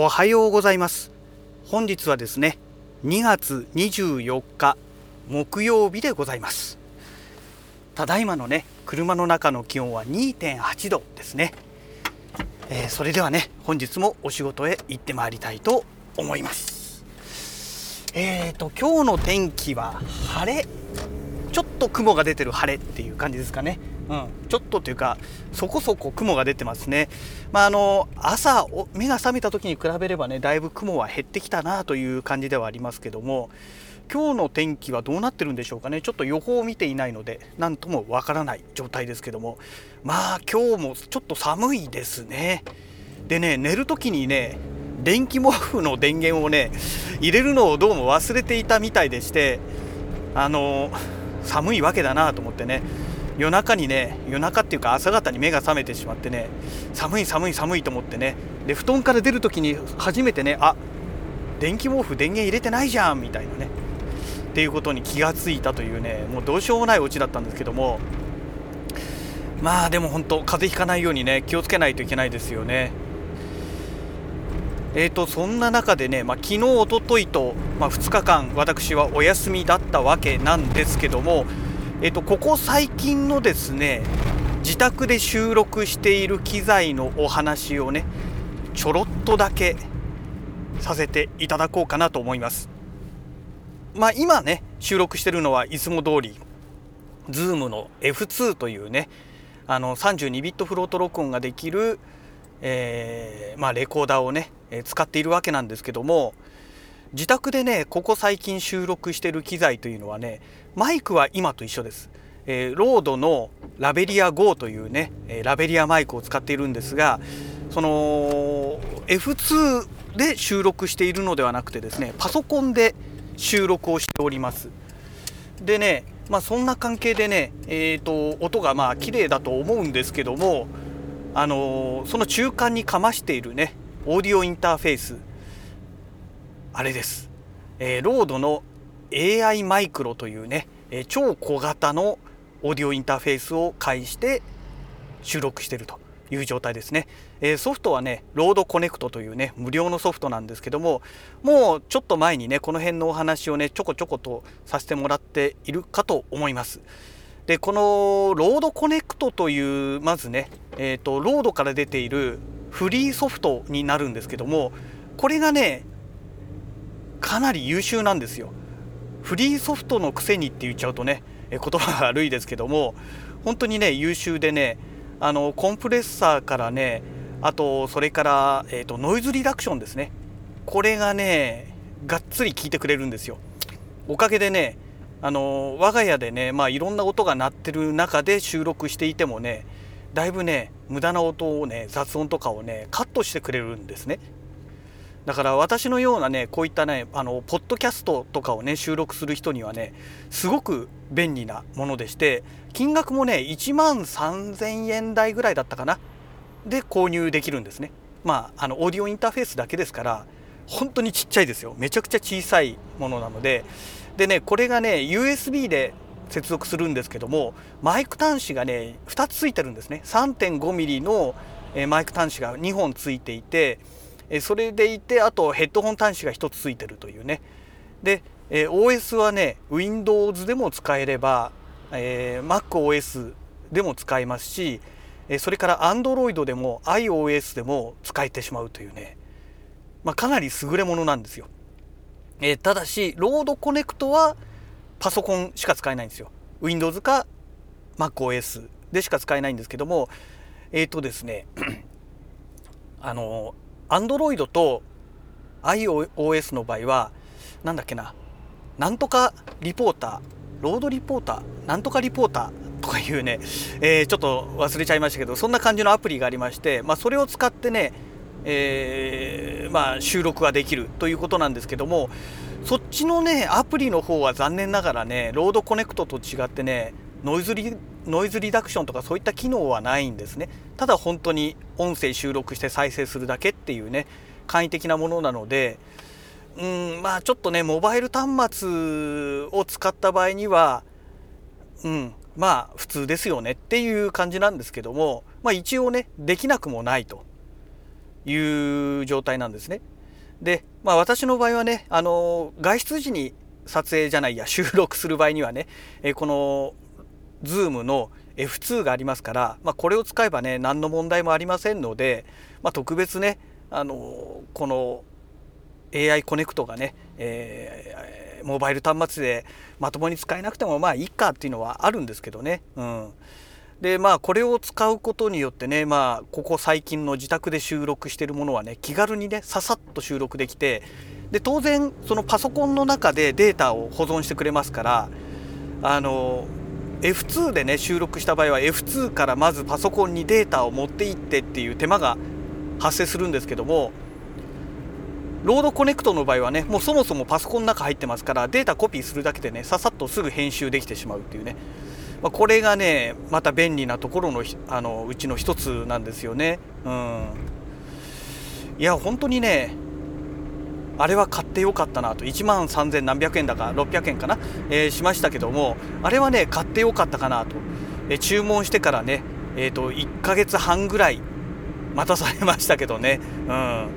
おはようございます。本日はですね2月24日木曜日でございます。ただいまのね車の中の気温は2.8度ですね、えー、それではね本日もお仕事へ行ってまいりたいと思います。えーと今日の天気は晴れ。ちょっと雲が出てる晴れっていう感じですかね。うん、ちょっとというかそこそこ雲が出てますね、まあ、あの朝目が覚めた時に比べればねだいぶ雲は減ってきたなという感じではありますけども今日の天気はどうなってるんでしょうかね。ちょっと予報を見ていないので何ともわからない状態ですけども。まあ今日もちょっと寒いですね。でね寝る時にね電気毛布の電源をね入れるのをどうも忘れていたみたいでしてあの寒いわけだなと思ってね夜中にね夜中っていうか朝方に目が覚めてしまってね寒い寒い寒いと思ってねで布団から出る時に初めてねあ電気毛布電源入れてないじゃんみたいなねっていうことに気がついたというねもうどうしようもないオチだったんですけどもまあでも本当風邪ひかないようにね気をつけないといけないですよね。えーとそんな中でね、まあ、昨日おとといと、まあ、2日間私はお休みだったわけなんですけどもえっと、ここ最近のですね自宅で収録している機材のお話をねちょろっとだけさせていただこうかなと思います。まあ今ね収録してるのはいつも通り Zoom の F2 というねあの32ビットフロート録音ができる、えー、まあ、レコーダーをねえ使っているわけなんですけども自宅でねここ最近収録してる機材というのはねマイクは今と一緒です、えー、ロードのラベリア GO というねラベリアマイクを使っているんですがその F2 で収録しているのではなくてですねパソコンで収録をしております。でねまあそんな関係でねえーと音がまあ綺麗だと思うんですけどもあのー、その中間にかましているねオーディオインターフェース。あれです、えー、ロードの AI マイクロというね、えー、超小型のオーディオインターフェースを介して収録しているという状態ですね、えー、ソフトはね RODE Connect というね無料のソフトなんですけどももうちょっと前にねこの辺のお話をねちょこちょことさせてもらっているかと思います。でこの RODE Connect というまずねえっ、ー、とロードから出ているフリーソフトになるんですけどもこれがねかなり優秀なんですよ。フリーソフトのくせにって言っちゃうとね言葉が悪いですけども本当にね優秀でねあのコンプレッサーからねあとそれから、えーと、ノイズリダクションですねこれがねがっつり効いてくれるんですよおかげでねあの我が家でねまあいろんな音が鳴ってる中で収録していてもねだいぶね無駄な音をね雑音とかをねカットしてくれるんですね。だから私のようなねこういったねあのポッドキャストとかをね収録する人にはねすごく便利なものでして金額もね1万3000円台ぐらいだったかな。で購入できるんですね。まああのオーディオインターフェースだけですから本当にちっちゃいですよ。めちゃくちゃ小さいものなので。でねこれがね USB で接続するんですけどもマイク端子がね2つついてるんですね。3.5mm のマイク端子が2本ついていてそれでいてあとヘッドホン端子が1つついてるというね。で、OS はね Windows でも使えれば、え MacOS でも使えますしそれから Android でも iOS でも使えてしまうというね、まあ、かなり優れものなんですよ、えただし RODE Connect はパソコンしか使えないんですよ。Windows か MacOS でしか使えないんですけどもえっ、ー、とですね あの Android と iOS の場合は何だっけななんとかリポーター RODE リポーターなんとかリポーターとかいうね、えー、ちょっと忘れちゃいましたけどそんな感じのアプリがありまして、まあ、それを使ってね、えー、まあ、収録ができるということなんですけどもそっちのねアプリの方は残念ながらねロードコネクトと違ってねノイズリノイズリダクションとかそういった機能はないんですねただ本当に音声収録して再生するだけっていうね簡易的なものなのでうんまあちょっとねモバイル端末を使った場合にはうんまあ普通ですよねっていう感じなんですけどもまあ一応ねできなくもないという状態なんですね。で、まあ、私の場合はねあの外出時に撮影じゃないや収録する場合にはね、えこの Zoom の F2 がありますから、まあ、これを使えばね何の問題もありませんので、まあ、特別ねあのこの AI コネクトがね、えー、モバイル端末でまともに使えなくてもまあいいかっていうのはあるんですけどね。うんでまあこれを使うことによってねまあここ最近の自宅で収録しているものはね気軽にねささっと収録できてで当然そのパソコンの中でデータを保存してくれますからあの F2 でね収録した場合は F2 からまずパソコンにデータを持っていってっていう手間が発生するんですけども RODE Connect の場合はねもうそもそもパソコンの中入ってますからデータコピーするだけでねささっとすぐ編集できてしまうっていうね、まあ、これがねまた便利なところのあのうちの一つなんですよね。うん。いや本当にねあれは買ってよかったなと。1万3000何百円だか600円かな、えー、しましたけどもあれはね買ってよかったかなと、えー、注文してからね、えーと、1ヶ月半ぐらい待たされましたけどね、うん、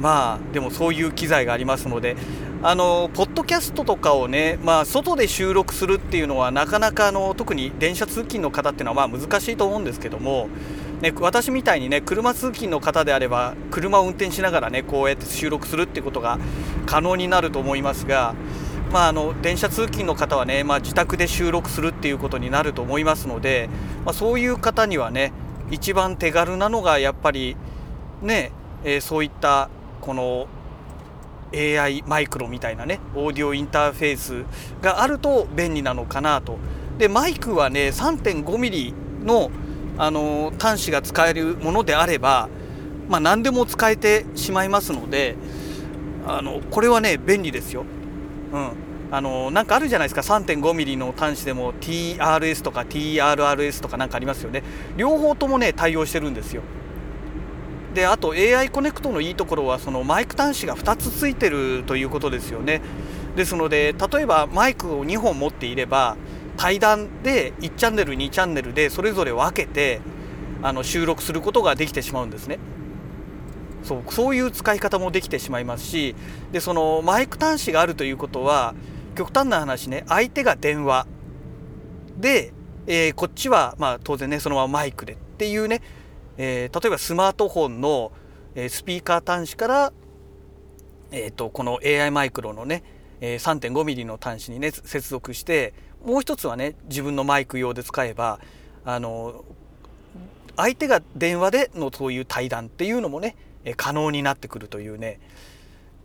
まあでもそういう機材がありますのであのポッドキャストとかをね、まあ、外で収録するっていうのはなかなかあの特に電車通勤の方っていうのはまあ難しいと思うんですけどもね、私みたいにね車通勤の方であれば車を運転しながらねこうやって収録するっていうことが可能になると思いますが、まあ、あの電車通勤の方はね、まあ、自宅で収録するっていうことになると思いますので、まあ、そういう方にはね一番手軽なのがやっぱりね、えー、そういったこの AI マイクロみたいなねオーディオインターフェースがあると便利なのかなと。でマイクはね 3.5mm のあの端子が使えるものであれば、まあ、何でも使えてしまいますのであのこれはね便利ですよ。うん、あのなんかあるじゃないですか 3.5mm の端子でも TRS とか TRRS とかなんかありますよね両方ともね対応してるんですよであと AI コネクトのいいところはそのマイク端子が2つついてるということですよねですので例えばマイクを2本持っていれば対談で1チャンネル2チャンネルでそれぞれ分けてあの収録することができてしまうんですね。そうそういう使い方もできてしまいますしでそのマイク端子があるということは極端な話ね相手が電話で、えー、こっちはまあ当然ねそのままマイクでっていうね、えー、例えばスマートフォンの、え、スピーカー端子から、えーと、この AI マイクロのね、え 3.5mm の端子にね接続してもう一つはね自分のマイク用で使えばあの相手が電話でのそういう対談っていうのもね可能になってくるというね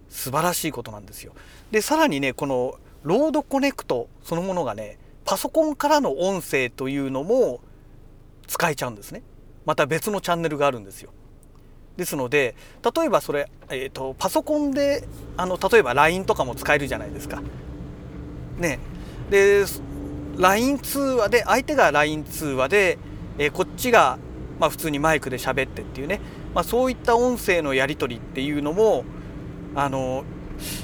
素晴らしいことなんですよ。でさらにねこのロードコネクトそのものがねパソコンからの音声というのも使えちゃうんですね。また別のチャンネルがあるんですよ。ですので例えばそれ、えーと、パソコンであの例えば LINE とかも使えるじゃないですか。ねで LINE 通話で相手が LINE 通話で、えー、こっちが、まあ、普通にマイクで喋ってっていうね、まあ、そういった音声のやり取りっていうのもあの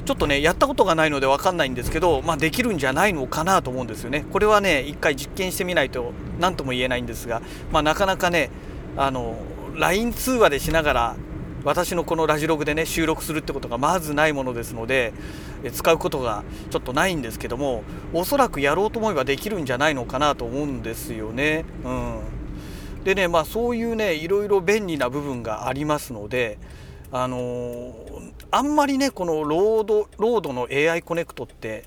ちょっとねやったことがないので分かんないんですけど、まあ、できるんじゃないのかなと思うんですよね。これはね一回実験してみないと何とも言えないんですが、まあ、なかなかねあの LINE 通話でしながら私のこのラジログでね収録するってことがまずないものですので使うことがちょっとないんですけどもおそらくやろうと思えばできるんじゃないのかなと思うんですよね。うん、でねまあそういうねいろいろ便利な部分がありますのであのー、あんまりねこのロードロードの AI コネクトって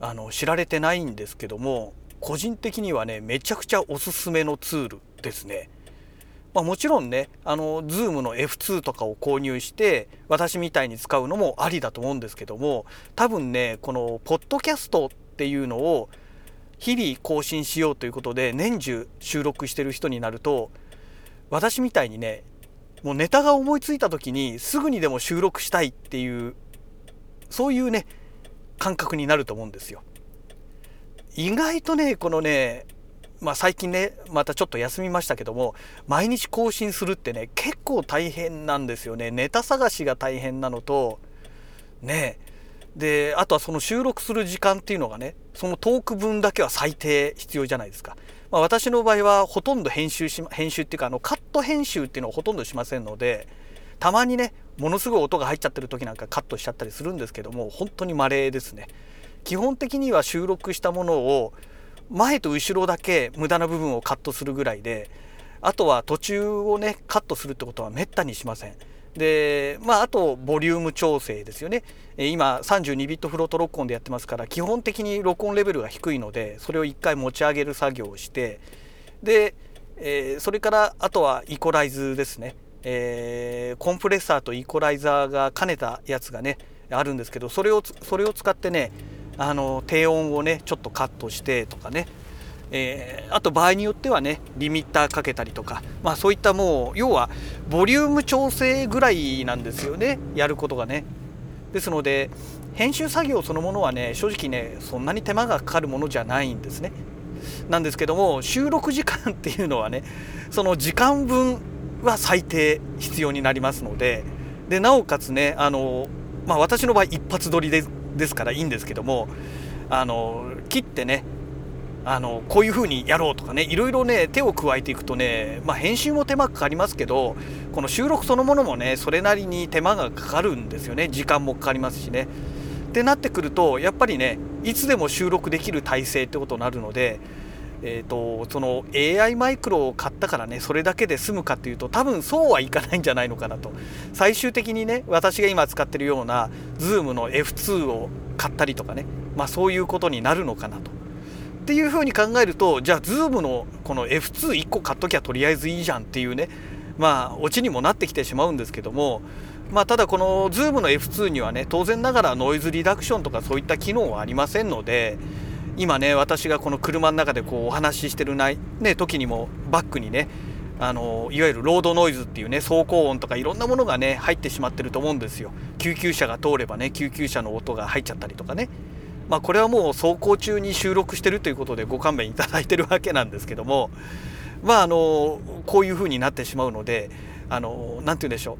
あの知られてないんですけども個人的にはねめちゃくちゃおすすめのツールですね。まあ、もちろんねあの Zoom の F2 とかを購入して私みたいに使うのもありだと思うんですけども多分ねこのポッドキャストっていうのを日々更新しようということで年中収録してる人になると私みたいにねもうネタが思いついた時にすぐにでも収録したいっていうそういうね感覚になると思うんですよ。意外とねこのねまあ、最近ねまたちょっと休みましたけども毎日更新するってね結構大変なんですよね。ネタ探しが大変なのとねであとはその収録する時間っていうのがねそのトーク分だけは最低必要じゃないですか、まあ、私の場合はほとんど編集し編集っていうかあのカット編集っていうのをほとんどしませんのでたまにねものすごい音が入っちゃってる時なんかカットしちゃったりするんですけども本当に稀ですね。基本的には収録したものを前と後ろだけ無駄な部分をカットするぐらいであとは途中をねカットするってことはめったにしません。でまああとボリューム調整ですよね。今32ビットフロート録音でやってますから基本的に録音レベルが低いのでそれを1回持ち上げる作業をしてで、えー、それからあとはイコライズですね、えー、コンプレッサーとイコライザーが兼ねたやつがねあるんですけどそれをそれを使ってねあの低音をねちょっとカットしてとかねえー、あと場合によってはねリミッターかけたりとか、まあ、そういったもう要はボリューム調整ぐらいなんですよねやることがね。ですので編集作業そのものはね正直ねそんなに手間がかかるものじゃないんですね。なんですけども収録時間っていうのはねその時間分は最低必要になりますのででなおかつねあの、まあ、私の場合一発撮りでですからいいんですけどもあの切ってねあのこういう風にやろうとかねいろいろね手を加えていくとね、まあ、編集も手間かかりますけどこの収録そのものもねそれなりに手間がかかるんですよね時間もかかりますしね。ってなってくるとやっぱりねいつでも収録できる体制ってことになるので、えーと、その AI マイクロを買ったからねそれだけで済むかっていうと多分そうはいかないんじゃないのかなと最終的にね私が今使ってるような Zoom の F2 を買ったりとかね、まあ、そういうことになるのかなと。っていうふうに考えるとじゃあ Zoom のこの F21 個買っときゃとりあえずいいじゃんっていうねまあオチにもなってきてしまうんですけどもまあただこの Zoom の F2 にはね当然ながらノイズリダクションとかそういった機能はありませんので今ね私がこの車の中でこうお話ししてるない、ね、時にもバックにねあのいわゆるロードノイズっていうね走行音とかいろんなものがね入ってしまってると思うんですよ。救急車が通ればね救急車の音が入っちゃったりとかね。まあ、これはもう走行中に収録してるということでご勘弁いただいてるわけなんですけども。まああのこういう風になってしまうのであの何て言うんでしょ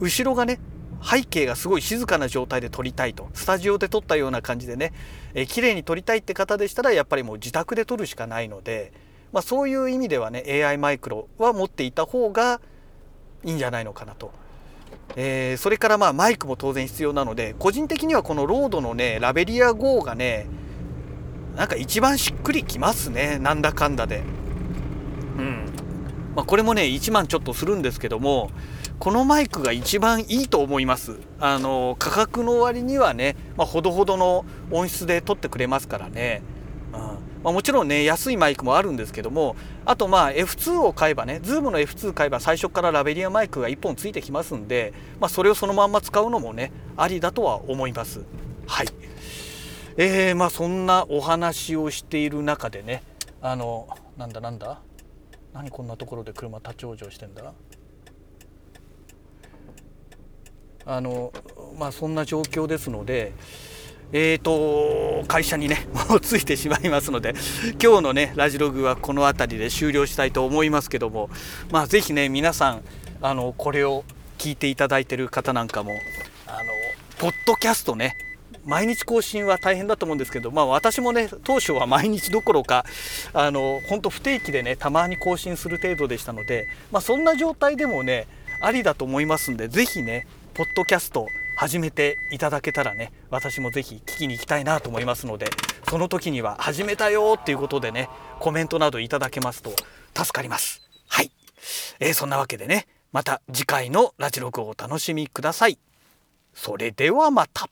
う。後ろがね背景がすごい静かな状態で撮りたいと。スタジオで撮ったような感じでね、え綺麗に撮りたいって方でしたらやっぱりもう自宅で撮るしかないので、まあ、そういう意味ではね AI マイクロは持っていた方がいいんじゃないのかなと。えー、それからまあマイクも当然必要なので個人的にはこのロードのねラベリア GO がねなんか一番しっくりきますね。なんだかんだで。うん。まあ、これもね1万ちょっとするんですけどもこのマイクが一番いいと思います。あの価格の割にはね、まあ、ほどほどの音質で撮ってくれますからね。うん。まあ、もちろんね安いマイクもあるんですけどもあとまあ F2 を買えばね Zoom の F2 買えば最初からラベリアマイクが1本ついてきますんで、まあ、それをそのまんま使うのもねありだとは思います。はい。えー、まあそんなお話をしている中でねあのなんだなんだ？何こんなところで車立ち往生してんだ？あのまあそんな状況ですのでえーと、会社にね、もうついてしまいますので、今日のね、ラジログはこの辺りで終了したいと思いますけども、まあ、ぜひね、皆さん、あの、これを聞いていただいてる方なんかも、あの、ポッドキャストね、毎日更新は大変だと思うんですけど、まあ、私もね当初は毎日どころかあの本当不定期でねたまに更新する程度でしたので、まあ、そんな状態でもねありだと思いますんで是非ねポッドキャスト始めていただけたらね私もぜひ聞きに行きたいなと思いますのでその時には始めたよっていうことでねコメントなどいただけますと助かります。はい、えー、そんなわけでねまた次回のラジログをお楽しみください。それではまた。